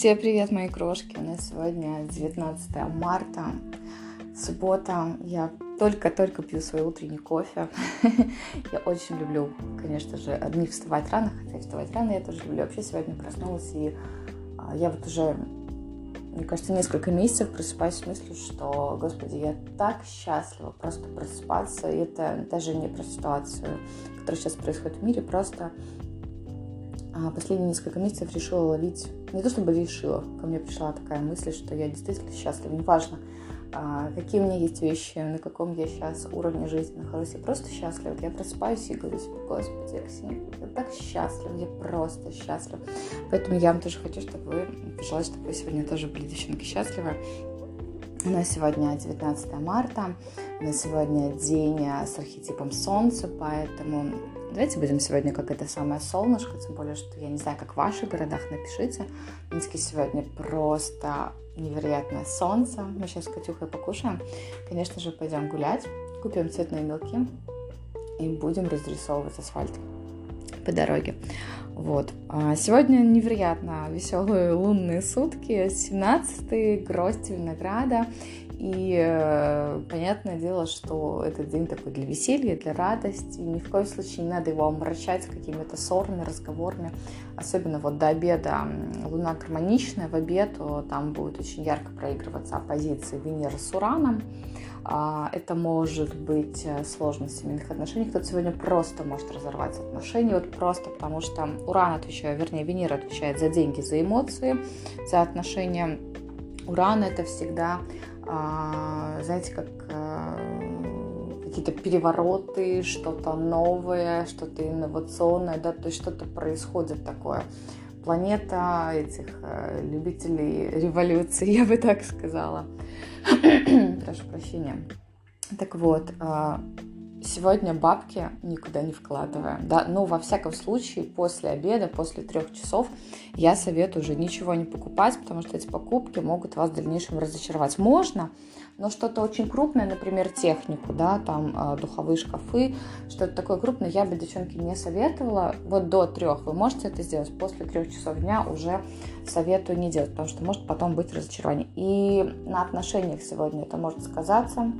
Всем привет, мои крошки! У нас сегодня 19 марта, суббота. Я только-только пью свой утренний кофе. я очень люблю, конечно же, не вставать рано, хотя и вставать рано я тоже люблю. Вообще сегодня проснулась, и а, я вот уже, мне кажется, несколько месяцев просыпаюсь с мыслью, что, господи, я так счастлива просто просыпаться. И это даже не про ситуацию, которая сейчас происходит в мире, просто последние несколько месяцев решила ловить, не то чтобы решила, ко мне пришла такая мысль, что я действительно счастлива, неважно, а, какие у меня есть вещи, на каком я сейчас уровне жизни нахожусь, я просто счастлива. Я просыпаюсь и говорю себе, господи, Аксинь, я так счастлива, я просто счастлива. Поэтому я вам тоже хочу, чтобы вы, пожелать, чтобы вы сегодня тоже были, девчонки, счастливы. У нас сегодня 19 марта, у нас сегодня день с архетипом Солнца, поэтому Давайте будем сегодня как это самое солнышко, тем более, что я не знаю, как в ваших городах, напишите. В Минске сегодня просто невероятное солнце. Мы сейчас с Катюхой покушаем. Конечно же, пойдем гулять, купим цветные мелки и будем разрисовывать асфальт по дороге. Вот. А сегодня невероятно веселые лунные сутки, 17-й, гроздь винограда. И э, понятное дело, что этот день такой для веселья, для радости. Ни в коем случае не надо его омрачать какими-то ссорами, разговорами. Особенно вот до обеда луна гармоничная, в обед там будет очень ярко проигрываться оппозиции Венеры с Ураном. А, это может быть э, сложность в семейных отношениях. Кто-то сегодня просто может разорвать отношения, вот просто потому что Уран отвечает, вернее, Венера отвечает за деньги, за эмоции, за отношения. Уран это всегда а, знаете, как а, какие-то перевороты, что-то новое, что-то инновационное, да, то есть что-то происходит такое. Планета этих а, любителей революции, я бы так сказала. Прошу прощения. Так вот, сегодня бабки никуда не вкладываем, да, но во всяком случае после обеда, после трех часов я советую уже ничего не покупать, потому что эти покупки могут вас в дальнейшем разочаровать. Можно, но что-то очень крупное, например, технику, да, там э, духовые шкафы, что-то такое крупное, я бы, девчонки, не советовала. Вот до трех вы можете это сделать, после трех часов дня уже советую не делать, потому что может потом быть разочарование. И на отношениях сегодня это может сказаться,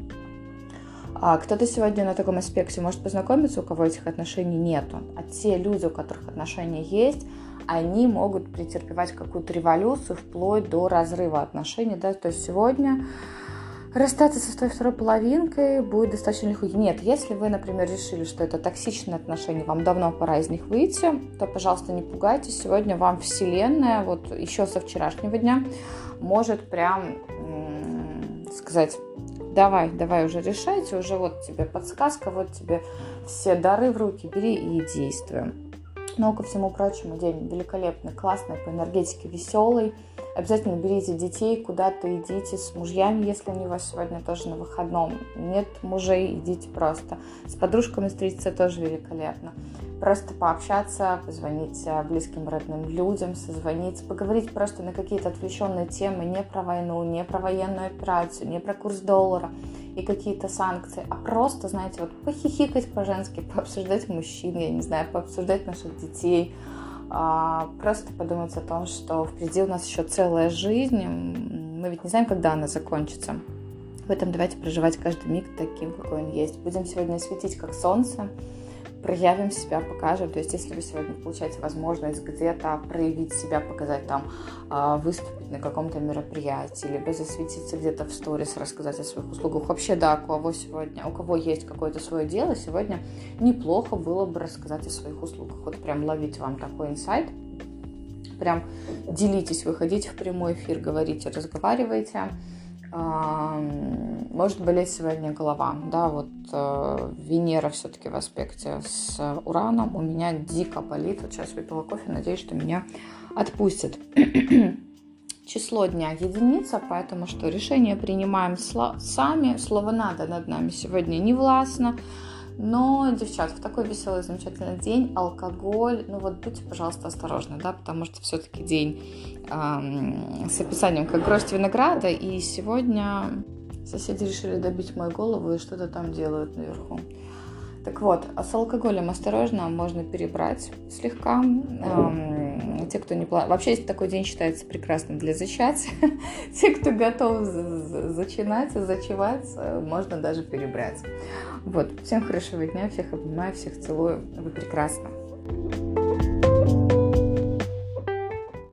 а кто-то сегодня на таком аспекте может познакомиться, у кого этих отношений нету. А те люди, у которых отношения есть, они могут претерпевать какую-то революцию вплоть до разрыва отношений. Да? То есть сегодня расстаться со своей второй половинкой будет достаточно легко. Нет, если вы, например, решили, что это токсичные отношения, вам давно пора из них выйти, то, пожалуйста, не пугайтесь. Сегодня вам Вселенная, вот еще со вчерашнего дня, может прям сказать, давай, давай уже решайте, уже вот тебе подсказка, вот тебе все дары в руки, бери и действуем. Но ко всему прочему, день великолепный, классный, по энергетике веселый. Обязательно берите детей, куда-то идите с мужьями, если они у вас сегодня тоже на выходном. Нет мужей, идите просто. С подружками встретиться тоже великолепно просто пообщаться, позвонить э, близким родным людям, созвониться, поговорить просто на какие-то отвлеченные темы, не про войну, не про военную операцию, не про курс доллара и какие-то санкции, а просто, знаете, вот похихикать по-женски, пообсуждать мужчин, я не знаю, пообсуждать наших детей, а, просто подумать о том, что впереди у нас еще целая жизнь, мы ведь не знаем, когда она закончится. Поэтому давайте проживать каждый миг таким, какой он есть. Будем сегодня светить, как солнце, проявим себя, покажем. То есть, если вы сегодня получаете возможность где-то проявить себя, показать там, а, выступить на каком-то мероприятии, либо засветиться где-то в сторис, рассказать о своих услугах. Вообще, да, у кого сегодня, у кого есть какое-то свое дело, сегодня неплохо было бы рассказать о своих услугах. Вот прям ловить вам такой инсайт, прям делитесь, выходите в прямой эфир, говорите, разговаривайте может болеть сегодня голова. Да, вот э, Венера все-таки в аспекте с Ураном у меня дико болит. Вот сейчас выпила кофе, надеюсь, что меня отпустит. Число дня единица, поэтому что решение принимаем сами. Слово «надо» над нами сегодня не властно. Но, девчат, в такой веселый, замечательный день алкоголь, ну вот будьте, пожалуйста, осторожны, да, потому что все-таки день эм, с описанием как гроздь винограда, и сегодня соседи решили добить мою голову и что-то там делают наверху. Так вот, а с алкоголем осторожно, можно перебрать слегка. Эм, те, кто не планирует... Вообще, такой день считается прекрасным для зачатия, те, кто готов зачинать, зачевать, э, можно даже перебрать. Вот, всем хорошего дня, всех обнимаю, всех целую, вы прекрасны.